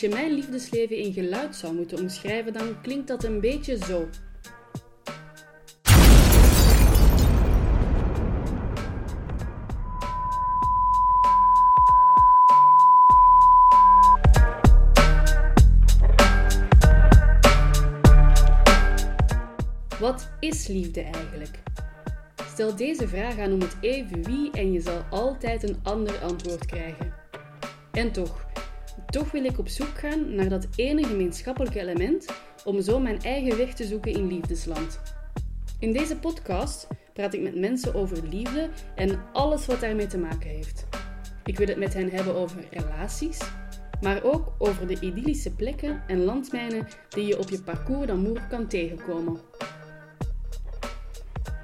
als je mijn liefdesleven in geluid zou moeten omschrijven, dan klinkt dat een beetje zo. Wat is liefde eigenlijk? Stel deze vraag aan om het even wie en je zal altijd een ander antwoord krijgen. En toch, toch wil ik op zoek gaan naar dat ene gemeenschappelijke element om zo mijn eigen weg te zoeken in liefdesland. In deze podcast praat ik met mensen over liefde en alles wat daarmee te maken heeft. Ik wil het met hen hebben over relaties, maar ook over de idyllische plekken en landmijnen die je op je parcours d'amour kan tegenkomen.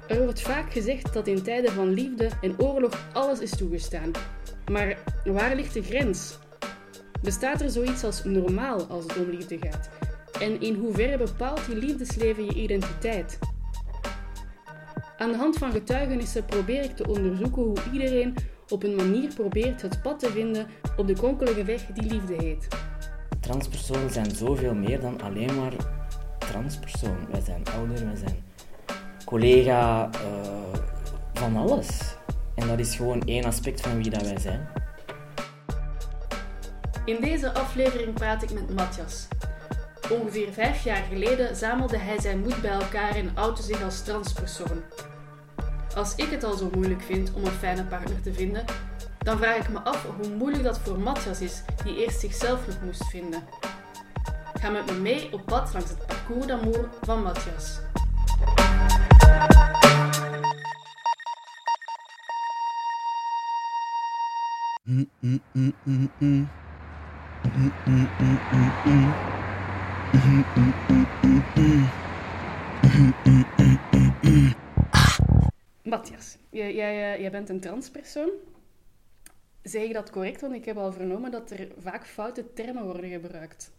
Er wordt vaak gezegd dat in tijden van liefde en oorlog alles is toegestaan. Maar waar ligt de grens? Bestaat er zoiets als normaal als het om liefde gaat? En in hoeverre bepaalt je liefdesleven je identiteit? Aan de hand van getuigenissen probeer ik te onderzoeken hoe iedereen op een manier probeert het pad te vinden op de kronkelige weg die liefde heet. Transpersonen zijn zoveel meer dan alleen maar transpersoon. Wij zijn ouder, wij zijn collega, uh, van alles. En dat is gewoon één aspect van wie dat wij zijn. In deze aflevering praat ik met Matthias. Ongeveer vijf jaar geleden zamelde hij zijn moed bij elkaar en outte zich als transpersoon. Als ik het al zo moeilijk vind om een fijne partner te vinden, dan vraag ik me af hoe moeilijk dat voor Matthias is, die eerst zichzelf nog moest vinden. Ga met me mee op pad langs het parcours d'amour van Matthias. Matthias, jij, jij, jij bent een transpersoon. Zeg je dat correct? Want ik heb al vernomen dat er vaak foute termen worden gebruikt.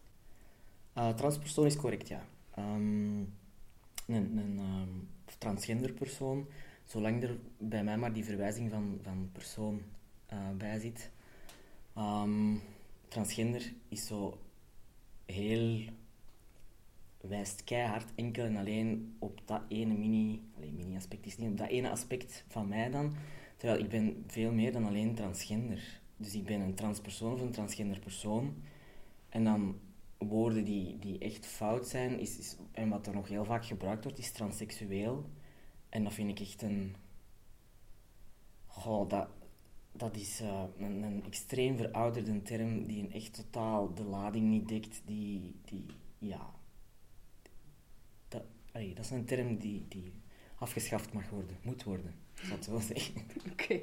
Uh, transpersoon is correct, ja. Um, een, een um, transgender persoon, zolang er bij mij maar die verwijzing van, van persoon uh, bij zit. Um, transgender is zo heel wijst keihard enkel en alleen op dat ene mini, alleen mini aspect is niet, op dat ene aspect van mij dan. Terwijl ik ben veel meer dan alleen transgender. Dus ik ben een transpersoon of een transgender persoon. En dan woorden die, die echt fout zijn, is, en wat er nog heel vaak gebruikt wordt, is transseksueel. En dat vind ik echt een... Goh, dat, dat is uh, een, een, extreem verouderde term die een echt totaal de lading niet dekt. Die, die ja... Dat, allee, dat is een term die, die afgeschaft mag worden, moet worden, zal het wel zeggen. Oké.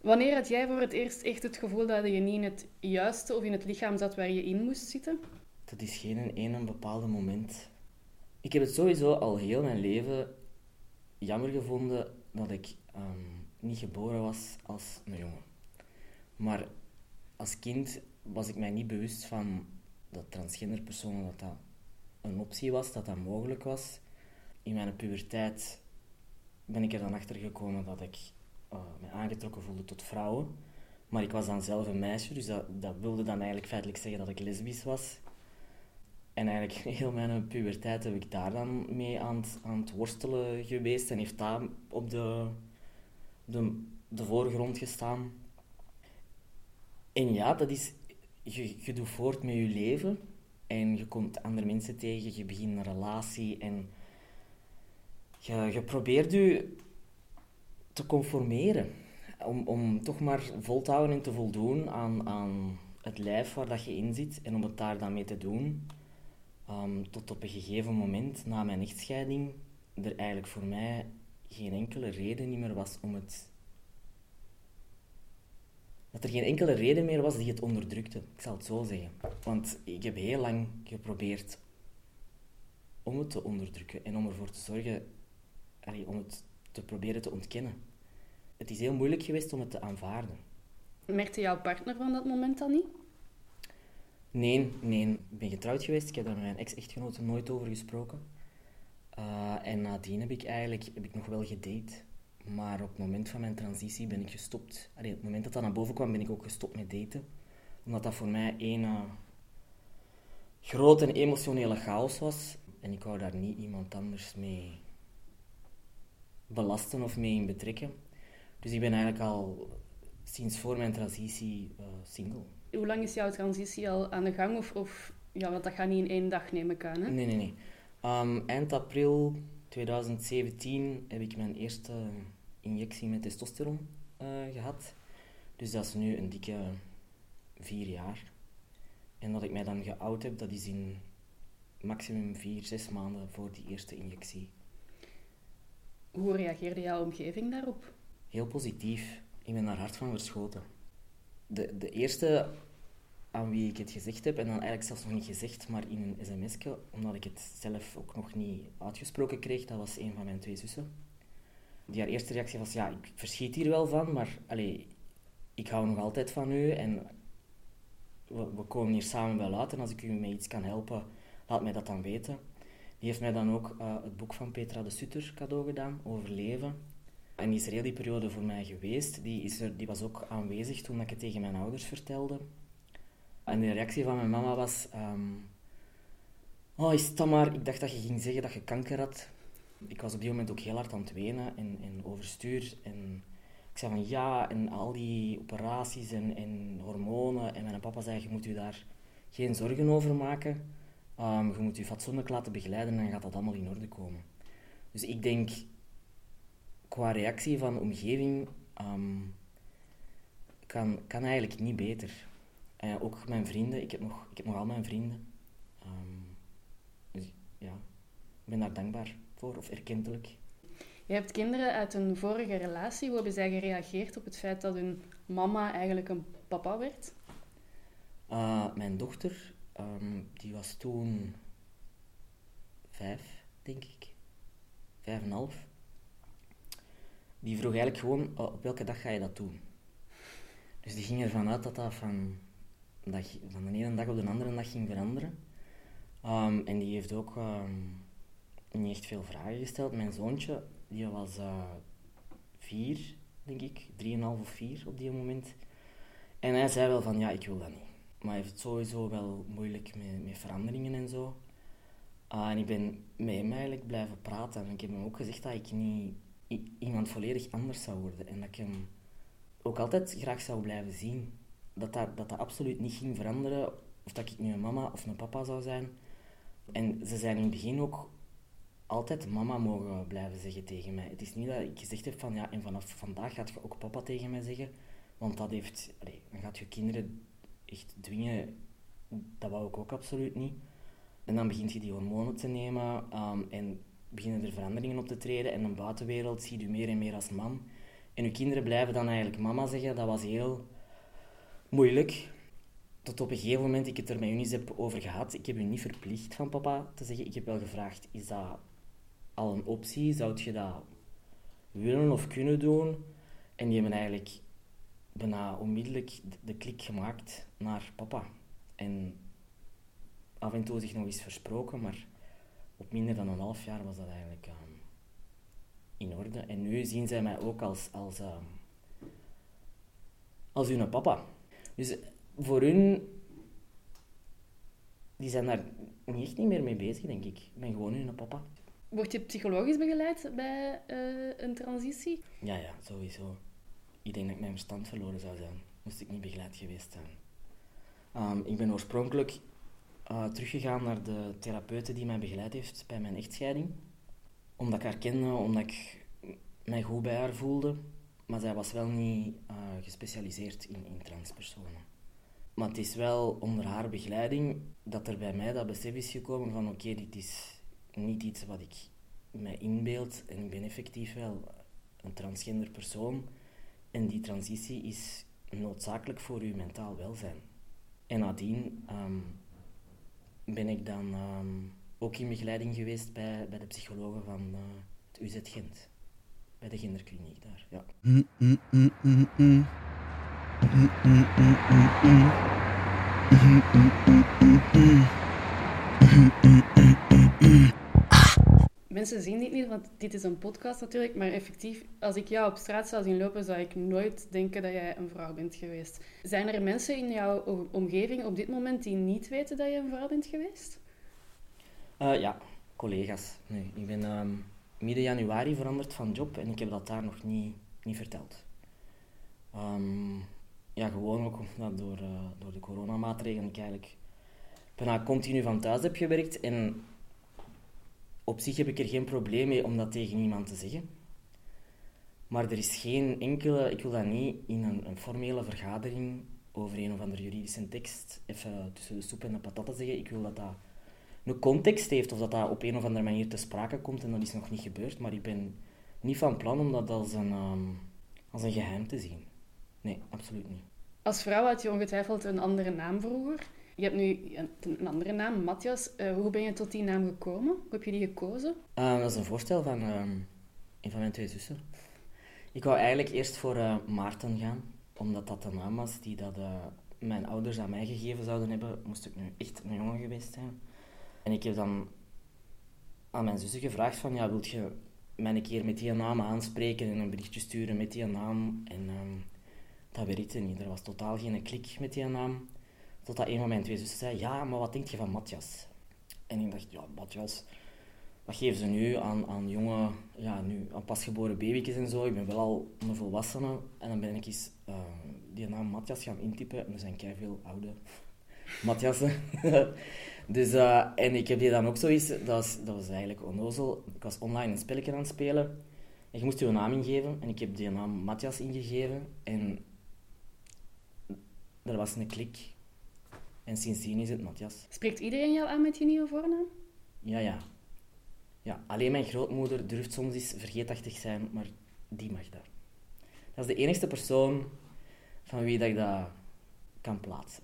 Wanneer had jij voor het eerst echt het gevoel dat je niet in het juiste of in het lichaam zat waar je in moest zitten? Dat is geen een bepaalde moment. Ik heb het sowieso al heel mijn leven jammer gevonden dat ik um, niet geboren was als een jongen. Maar als kind was ik mij niet bewust van dat transgender personen dat dat een optie was, dat dat mogelijk was. In mijn puberteit ben ik er dan achter gekomen dat ik uh, me aangetrokken voelde tot vrouwen. Maar ik was dan zelf een meisje, dus dat, dat wilde dan eigenlijk feitelijk zeggen dat ik lesbisch was. En eigenlijk heel mijn puberteit heb ik daar dan mee aan het, aan het worstelen geweest en heeft daar op de, de, voorgrond gestaan. En ja, dat is, je, je doet voort met je leven en je komt andere mensen tegen, je begint een relatie en je, je probeert je te conformeren. Om, om toch maar vol te houden en te voldoen aan, aan het lijf waar dat je in zit en om het daar dan mee te doen. Um, tot op een gegeven moment, na mijn echtscheiding, er eigenlijk voor mij geen enkele reden meer was om het... Dat er geen enkele reden meer was die het onderdrukte. Ik zal het zo zeggen. Want ik heb heel lang geprobeerd om het te onderdrukken en om ervoor te zorgen, om het te proberen te ontkennen. Het is heel moeilijk geweest om het te aanvaarden. Merkte jouw partner van dat moment dan niet? Nee, nee. Ik ben getrouwd geweest. Ik heb daar met mijn ex-echtgenote nooit over gesproken. Uh, en nadien heb ik eigenlijk heb ik nog wel gedate. Maar op het moment van mijn transitie ben ik gestopt. Allee, op het moment dat dat naar boven kwam, ben ik ook gestopt met daten. Omdat dat voor mij één... Uh, grote emotionele chaos was. En ik wou daar niet iemand anders mee belasten of mee in betrekken. Dus ik ben eigenlijk al sinds voor mijn transitie uh, single. Hoe lang is jouw transitie al aan de gang? Of, of ja, want dat gaat niet in één dag, neem ik aan. Hè? Nee, nee, nee. Um, eind april 2017 heb ik mijn eerste injectie met testosteron uh, gehad. Dus dat is nu een dikke vier jaar. En dat ik mij dan geout heb, dat is in maximum vier, zes maanden voor die eerste injectie. Hoe reageerde jouw omgeving daarop? Heel positief. Ik ben daar hard van verschoten. De, de eerste aan wie ik het gezegd heb, en dan eigenlijk zelfs nog niet gezegd, maar in een sms'je, omdat ik het zelf ook nog niet uitgesproken kreeg, dat was een van mijn twee zussen. Die haar eerste reactie was, ja, ik verschiet hier wel van, maar allee, ik hou nog altijd van u en we, komen hier samen wel uit en als ik u met iets kan helpen, laat mij dat dan weten. Die heeft mij dan ook uh, het boek van Petra de Sutter cadeau gedaan, over leven. En die is er heel die periode voor mij geweest. Die, is er, die was ook aanwezig toen ik het tegen mijn ouders vertelde. En de reactie van mijn mama was... Um, oh, is dat maar... Ik dacht dat je ging zeggen dat je kanker had. Ik was op die moment ook heel hard aan het wenen en, en overstuur. En ik zei van ja, en al die operaties en, en hormonen. En mijn papa zei, je moet u daar geen zorgen over maken. Um, je moet je fatsoenlijk laten begeleiden en dan gaat dat allemaal in orde komen. Dus ik denk, qua reactie van de omgeving, um, kan, kan eigenlijk niet beter. En ook mijn vrienden, ik heb nog, ik heb nog al mijn vrienden. Um, dus ja, ik ben daar dankbaar voor, of erkentelijk. Je hebt kinderen uit een vorige relatie. Hoe hebben zij gereageerd op het feit dat hun mama eigenlijk een papa werd? Uh, mijn dochter, um, die was toen vijf, denk ik. Vijf en half. Die vroeg eigenlijk gewoon, oh, op welke dag ga je dat doen? Dus die ging ervan uit dat dat van, dat, van de ene dag op de andere dag ging veranderen. Um, en die heeft ook um, niet echt veel vragen gesteld. Mijn zoontje, die was uh, vier, denk ik, drieënhalf of vier op die moment. En hij zei wel van, ja, ik wil dat niet. Maar hij heeft sowieso wel moeilijk met, met veranderingen en zo. Uh, en ik ben met hem eigenlijk blijven praten. En ik heb hem ook gezegd dat ik niet iemand volledig anders zou worden. En dat ik hem ook altijd graag zou blijven zien. Dat dat, dat, absoluut niet ging veranderen. Of dat ik nu een mama of een papa zou zijn. En ze zijn in het begin ook altijd mama mogen blijven zeggen tegen mij. Het is niet dat ik gezegd heb van ja, en vanaf vandaag gaat je ook papa tegen mij zeggen. Want dat heeft, dan gaat je kinderen echt dwingen. Dat wou ik ook absoluut niet. En dan begint je die hormonen te nemen um, en beginnen er veranderingen op te treden. En de buitenwereld ziet u meer en meer als man. En uw kinderen blijven dan eigenlijk mama zeggen. Dat was heel moeilijk. Tot op een gegeven moment ik het er met Unis heb over gehad. Ik heb u niet verplicht van papa te zeggen. Ik heb wel gevraagd, is dat al een optie? Zou je dat willen of kunnen doen? En die hebben eigenlijk bijna onmiddellijk de klik gemaakt naar papa. En af en toe zich nog eens versproken, maar op minder dan een half jaar was dat eigenlijk um, in orde. En nu zien zij mij ook als, als, um, als hun papa. Dus voor hun, die zijn daar niet echt niet meer mee bezig, denk ik. Ik ben gewoon hun papa. Word je psychologisch begeleid bij uh, een transitie? Ja, ja, sowieso. Ik denk dat ik mijn verstand verloren zou zijn, moest ik niet begeleid geweest zijn. Um, ik ben oorspronkelijk uh, teruggegaan naar de therapeute die mij begeleid heeft bij mijn echtscheiding. Omdat ik haar kende, omdat ik mij goed bij haar voelde. Maar zij was wel niet uh, gespecialiseerd in, transpersonen. Maar het is wel onder haar begeleiding dat er bij mij dat besef is gekomen van oké, dit is niet iets wat ik mij inbeeld en ik ben effectief wel een transgender persoon en die transitie is noodzakelijk voor uw mentaal welzijn. En nadien um, ben ik dan um, ook in begeleiding geweest bij, bij de psychologen van uh, het UZ Gent. Bij de genderkliniek daar, ja. Mensen zien dit niet, want dit is een podcast natuurlijk. Maar effectief, als ik jou op straat zou zien lopen, zou ik nooit denken dat jij een vrouw bent geweest. Zijn er mensen in jouw omgeving op dit moment die niet weten dat je een vrouw bent geweest? Uh, ja, collega's. Nee, ik ben ehm, midden januari veranderd van job en ik heb dat daar nog niet, niet verteld. Um, ja, gewoon ook omdat door, uh, door de coronamaatregelen ik eigenlijk bijna continu van thuis heb gewerkt. En op zich heb ik er geen probleem mee om dat tegen iemand te zeggen. Maar er is geen enkele, ik wil dat niet in een, een formele vergadering over een of andere juridische tekst even tussen de soep en de patatten zeggen. Ik wil dat dat een context heeft of dat dat op een of andere manier te sprake komt en dat is nog niet gebeurd. Maar ik ben niet van plan om dat als een, um, als een geheim te zien. Nee, absoluut niet. Als vrouw had je ongetwijfeld een andere naam vroeger. Je hebt nu een andere naam, Matthias. Uh, hoe ben je tot die naam gekomen? Hoe heb je die gekozen? Uh, dat is een voorstel van uh, een van mijn twee zussen. Ik wou eigenlijk eerst voor uh, Maarten gaan, omdat dat de naam was die dat, mijn ouders aan mij gegeven zouden hebben. Moest ik nu echt een jongen geweest zijn. En ik heb dan aan mijn zussen gevraagd van, ja, wilt je mij een keer met die naam aanspreken en een berichtje sturen met die naam? En ehm, dat werkte niet. Er was totaal geen klik met die naam. Totdat een van mijn twee zussen zei, ja, maar wat denk je van Matthias? En ik dacht, ja, Matthias, wat geven ze nu aan, aan jonge, ja, nu, aan pasgeboren baby's en zo? Ik ben wel al een volwassene. En dan ben ik eens uh, die naam Matthias gaan intypen. En er zijn veel oude Matthiasen. dus, uh, en ik heb die dan ook zoiets, dat was, dat was eigenlijk onnozel. Ik was online een spelletje aan het spelen. En je moest je naam ingeven. En ik heb die naam Matthias ingegeven. En er was een klik. En sindsdien is het Matthias. Spreekt iedereen jou aan met je nieuwe voornaam? Ja, ja. Ja, alleen mijn grootmoeder durft soms eens vergeetachtig zijn, maar die mag dat. Dat is de enige persoon van wie dat ik dat kan plaatsen.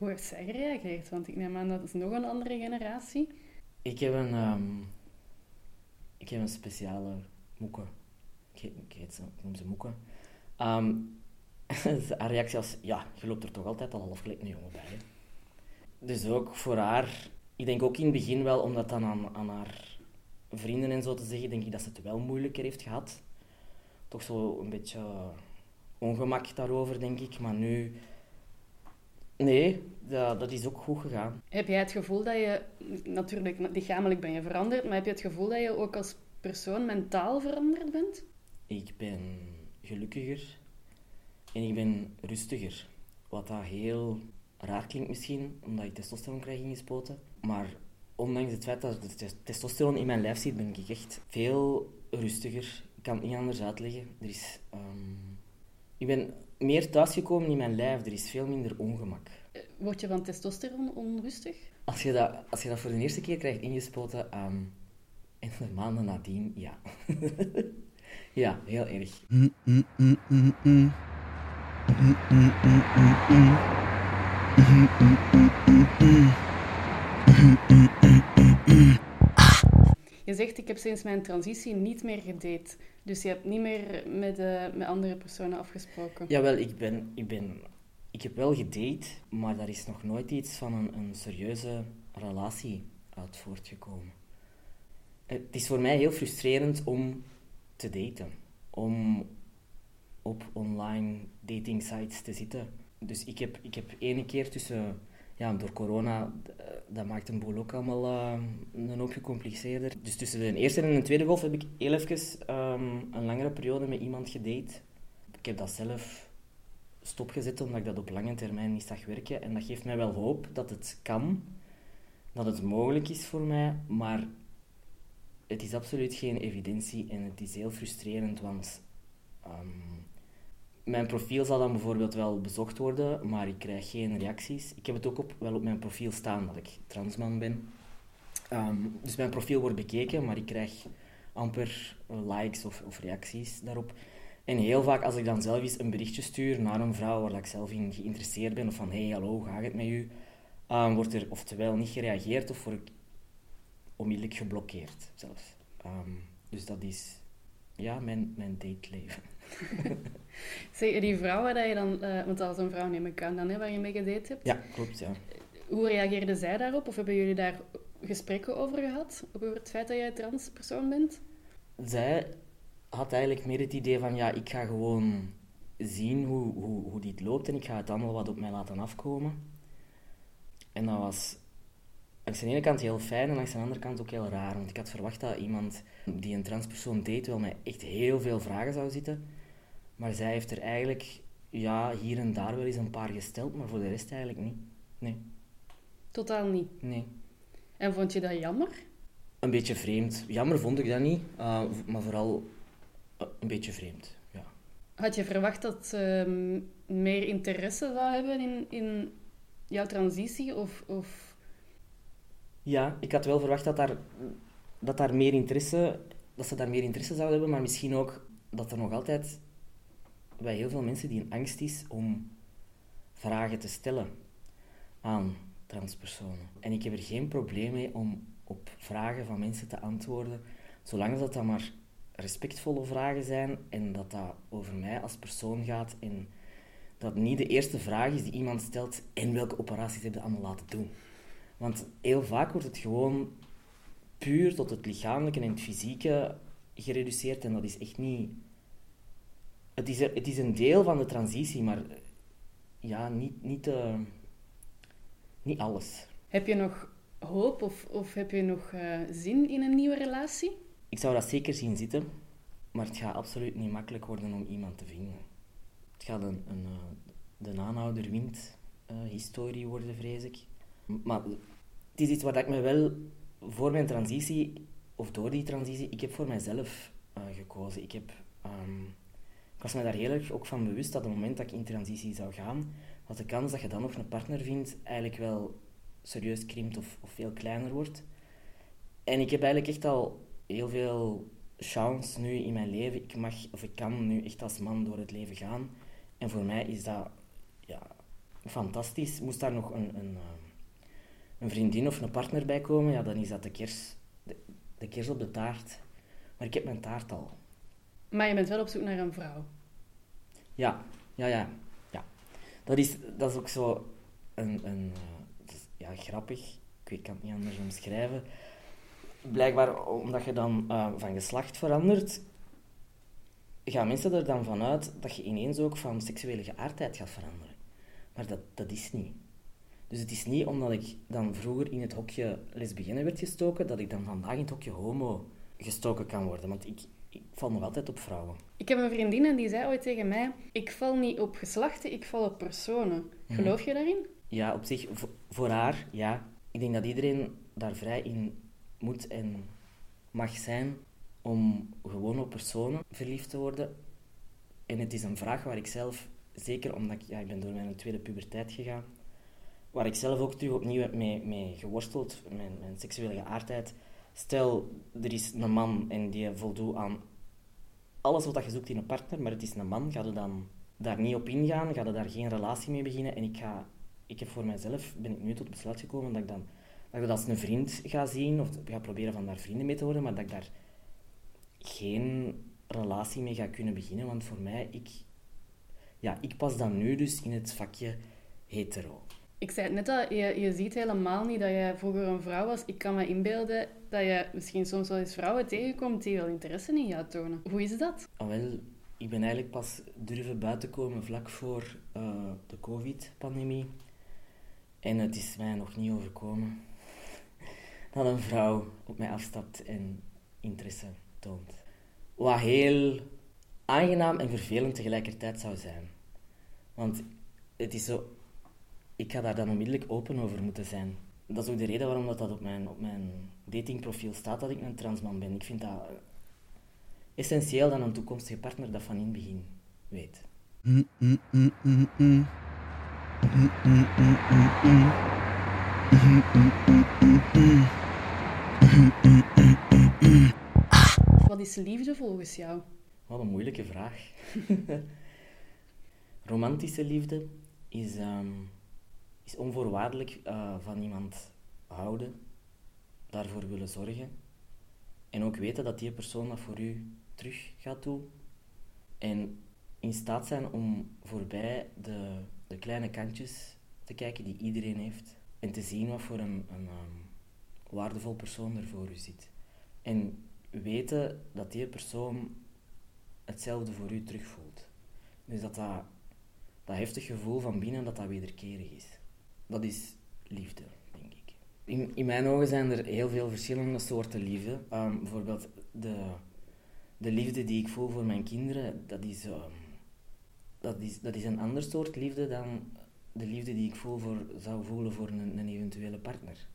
Hoe heeft zij gereageerd? Want ik neem aan dat is nog een andere generatie. Ik heb een, um, ik heb een speciale moeke. Ik, ik, heet ze, ik noem ze moeke. Um, haar reactie was, ja, je loopt er toch altijd al half gelijk een jongen bij. Dus ook voor haar, ik denk ook in het begin wel, om dat dan aan, aan haar vrienden en zo te zeggen, denk ik dat ze het wel moeilijker heeft gehad. Toch zo een beetje ongemak daarover, denk ik. Maar nu, nee, dat, dat is ook goed gegaan. Heb jij het gevoel dat je, natuurlijk, lichamelijk ben je veranderd, maar heb je het gevoel dat je ook als persoon mentaal veranderd bent? Ik ben gelukkiger en ik ben rustiger. Wat dat heel raar klinkt misschien, omdat ik testosteron krijg ingespoten. Maar ondanks het feit dat er testosteron in mijn lijf zit, ben ik echt veel rustiger. Ik kan het niet anders uitleggen. Er is, um, ik ben meer thuisgekomen in mijn lijf. Er is veel minder ongemak. Eh, word je van testosteron onrustig? Als je dat, als je dat voor de eerste keer krijgt ingespoten, um, en de maanden nadien, ja. ja, heel erg. Mm, mm, mm, zegt, ik heb sinds mijn transitie niet meer gedate. Dus je hebt niet meer met, uh, met andere personen afgesproken. Jawel, ik, ben, ik, ben, ik heb wel gedate, maar daar is nog nooit iets van een, een serieuze relatie uit voortgekomen. Het is voor mij heel frustrerend om te daten. Om op online dating sites te zitten. Dus ik heb, ik heb ene keer tussen, ja, door corona, eh, dat maakt een boel ook allemaal uh, een hoop gecompliceerder. Dus tussen de eerste en de tweede golf heb ik heel even um, een langere periode met iemand gedate. Ik heb dat zelf stopgezet omdat ik dat op lange termijn niet zag werken. En dat geeft mij wel hoop dat het kan, dat het mogelijk is voor mij, maar het is absoluut geen evidentie en het is heel frustrerend, want um, mijn profiel zal dan bijvoorbeeld wel bezocht worden, maar ik krijg geen reacties. Ik heb het ook op, wel op mijn profiel staan dat ik transman ben. Ehm, dus mijn profiel wordt bekeken, maar ik krijg amper likes of, of, reacties daarop. En heel vaak als ik dan zelf eens een berichtje stuur naar een vrouw waar ik zelf in geïnteresseerd ben, of van hey, hallo, gaat het met u? Um, wordt er oftewel niet gereageerd of word ik onmiddellijk geblokkeerd zelfs. Um, dus dat is ja, mijn, mijn dateleven. zeg, die vrouw waar je dan, uh, want als een vrouw neem ik aan dan, hè, waar je mee gedate hebt. Ja, klopt, ja. Hoe reageerde zij daarop? Of hebben jullie daar gesprekken over gehad? Over het feit dat jij transpersoon bent? Zij had eigenlijk meer het idee van, ja, ik ga gewoon zien hoe, hoe, hoe dit loopt en ik ga het allemaal wat op mij laten afkomen. En dat was langs de ene kant heel fijn en langs de andere kant ook heel raar. Want ik had verwacht dat iemand die een transpersoon deed wel mij echt heel veel vragen zou zitten. Maar zij heeft er eigenlijk ja, hier en daar wel eens een paar gesteld, maar voor de rest eigenlijk niet. Nee. Totaal niet. Nee. En vond je dat jammer? Een beetje vreemd. Jammer vond ik dat niet, uh, maar vooral uh, een beetje vreemd. Ja. Had je verwacht dat ze uh, meer interesse zou hebben in, in jouw transitie? Of, of... Ja, ik had wel verwacht dat, daar, dat, daar meer interesse, dat ze daar meer interesse zouden hebben, maar misschien ook dat er nog altijd bij heel veel mensen die een angst is om vragen te stellen aan transpersonen. En ik heb er geen probleem mee om op vragen van mensen te antwoorden, zolang dat dan maar respectvolle vragen zijn en dat dat over mij als persoon gaat en dat niet de eerste vraag is die iemand stelt en welke operaties heb je allemaal laten doen. Want heel vaak wordt het gewoon puur tot het lichamelijke en het fysieke gereduceerd en dat is echt niet... Het is, het is een deel van de transitie, maar ja, niet, niet, uh, niet alles. Heb je nog hoop of, of heb je nog uh, zin in een nieuwe relatie? Ik zou dat zeker zien zitten, maar het gaat absoluut niet makkelijk worden om iemand te vinden. Het gaat een, een uh, de aanhouder wint historie worden, vrees ik. Maar het is iets waar ik me wel voor mijn transitie, of door die transitie, ik heb voor mijzelf gekozen. Ik, heb, um, ik was me daar heel erg ook van bewust dat op het moment dat ik in transitie zou gaan, dat de kans dat je dan nog een partner vindt eigenlijk wel serieus krimpt of, veel kleiner wordt. En ik heb eigenlijk echt al heel veel chance nu in mijn leven. Ik mag, of ik kan nu echt als man door het leven gaan. En voor mij is dat ja, fantastisch. Moest daar nog een, een, een vriendin of een partner bij komen, ja, dan is dat de kers, de, de op de taart. Maar ik heb mijn taart al. Maar je bent wel op zoek naar een vrouw? Ja, ja, ja. ja. Dat, is, dat is ook zo een... een ja, grappig. Ik kan het niet anders omschrijven. Blijkbaar, omdat je dan uh, van geslacht verandert, gaan mensen er dan vanuit dat je ineens ook van seksuele geaardheid gaat veranderen. Maar dat, dat is niet. Dus het is niet omdat ik dan vroeger in het hokje lesbienne werd gestoken, dat ik dan vandaag in het hokje homo gestoken kan worden. Want ik, ik val nog altijd op vrouwen. Ik heb een vriendin en die zei ooit tegen mij: Ik val niet op geslachten, ik val op personen. Geloof je daarin? Ja, op zich, voor haar, ja. Ik denk dat iedereen daar vrij in moet en mag zijn om gewoon op personen verliefd te worden. En het is een vraag waar ik zelf, zeker omdat ik, ja, ik ben door mijn tweede puberteit gegaan, waar ik zelf ook terug opnieuw heb mee, mee geworsteld, mijn, mijn seksuele geaardheid. Stel, er is een man en die voldoet aan alles wat je zoekt in een partner, maar het is een man, ga je dan daar niet op ingaan, ga je daar geen relatie mee beginnen. En ik, ga, ik heb voor mijzelf, ben ik nu tot besluit gekomen dat ik dan dat ik dat als een vriend ga zien, of ga proberen van daar vrienden mee te worden, maar dat ik daar geen relatie mee ga kunnen beginnen. Want voor mij, ik, ja, ik pas dan nu dus in het vakje hetero. Ik zei het net al, je, je ziet helemaal niet dat je vroeger een vrouw was. Ik kan me inbeelden dat je misschien soms wel eens vrouwen tegenkomt die wel interesse in jou tonen. Hoe is dat? Oh, wel, ik ben eigenlijk pas durven buiten komen vlak voor uh, de covid-pandemie. En het is mij nog niet overkomen dat een vrouw op mij afstapt en interesse toont. Wat heel aangenaam en vervelend tegelijkertijd zou zijn. Want het is zo ik ga daar dan onmiddellijk open over moeten zijn. Dat is ook de reden waarom dat, dat op, mijn, op mijn datingprofiel staat dat ik een transman ben. Ik vind dat essentieel dat een toekomstige partner dat van in het begin weet. Wat is liefde volgens jou? Wat een moeilijke vraag. Romantische liefde is um, is onvoorwaardelijk uh, van iemand houden, daarvoor willen zorgen. En ook weten dat die persoon dat voor u terug gaat doen. En in staat zijn om voorbij de, de kleine kantjes te kijken die iedereen heeft. En te zien wat voor een, een, um, waardevol persoon er voor u zit. En weten dat die persoon hetzelfde voor u terugvoelt. Dus dat dat, dat heftig gevoel van binnen, dat dat wederkerig is. Dat is liefde, denk ik. In, mijn ogen zijn er heel veel verschillende soorten liefde. Ehm, bijvoorbeeld de, de liefde die ik voel voor mijn kinderen, dat is, ehm, dat, is, dat is een ander soort liefde dan de liefde die ik voel voor, zou voelen voor een, een eventuele partner.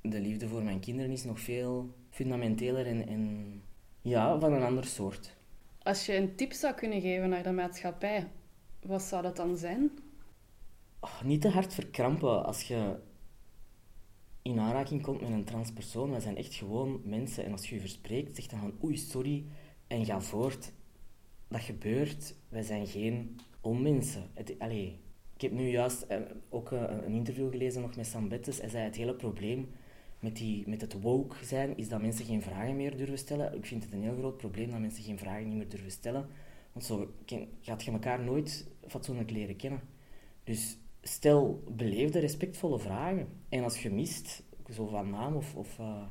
De liefde voor mijn kinderen is nog veel fundamenteler en, en ja, van een ander soort. Als je een tip zou kunnen geven naar de maatschappij, wat zou dat dan zijn? Oh, niet te hard verkrampen als je in aanraking komt met een transpersoon. Wij zijn echt gewoon mensen. En als je je verspreekt, zeg dan van oei, sorry, en ga voort. Dat gebeurt. Wij zijn geen onmensen. Het, allee, ik heb nu juist eh, ook eh, een interview gelezen nog met Sam Bettes. Hij zei het hele probleem met, die, met het woke zijn, is dat mensen geen vragen meer durven stellen. Ik vind het een heel groot probleem dat mensen geen vragen meer durven stellen. Want zo gaat je elkaar nooit fatsoenlijk leren kennen. Dus stel beleefde, respectvolle vragen. En als je mist, zo van naam of, of uh,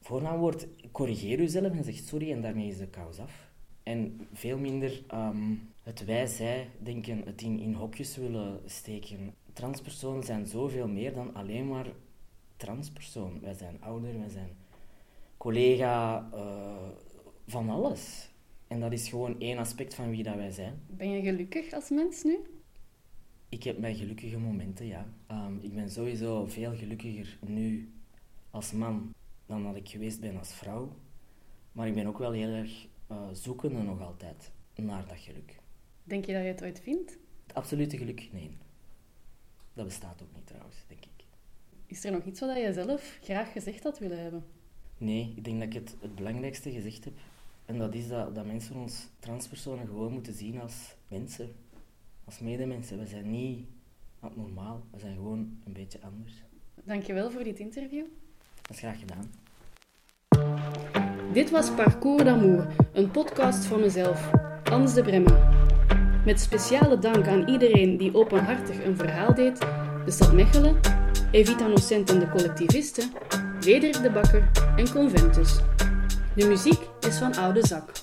voornaamwoord, corrigeer jezelf en zeg sorry en daarmee is de kous af. En veel minder um, het wij-zij denken, het in, hokjes willen steken. Transpersonen zijn zoveel meer dan alleen maar transpersoon. Wij zijn ouder, wij zijn collega, uh, van alles. En dat is gewoon één aspect van wie dat wij zijn. Ben je gelukkig als mens nu? Ik heb mijn gelukkige momenten, ja. Um, ik ben sowieso veel gelukkiger nu als man dan dat ik geweest ben als vrouw. Maar ik ben ook wel heel erg uh, zoekende nog altijd naar dat geluk. Denk je dat je het ooit vindt? Het absolute geluk, nee. Dat bestaat ook niet trouwens, denk ik. Is er nog iets wat je zelf graag gezegd had willen hebben? Nee, ik denk dat ik het, het belangrijkste gezegd heb. En dat is dat, dat mensen ons transpersonen gewoon moeten zien als mensen. Als medemensen. We zijn niet abnormaal. We zijn gewoon een beetje anders. Dankjewel voor dit interview. Dat is graag gedaan. Dit was Parcours d'Amour, een podcast van mezelf, Ans de Bremme. Met speciale dank aan iedereen die openhartig een verhaal deed, de stad Mechelen, Evita Nocent en de collectivisten, Wederik de Bakker en Conventus. De muziek is van Oude Zak.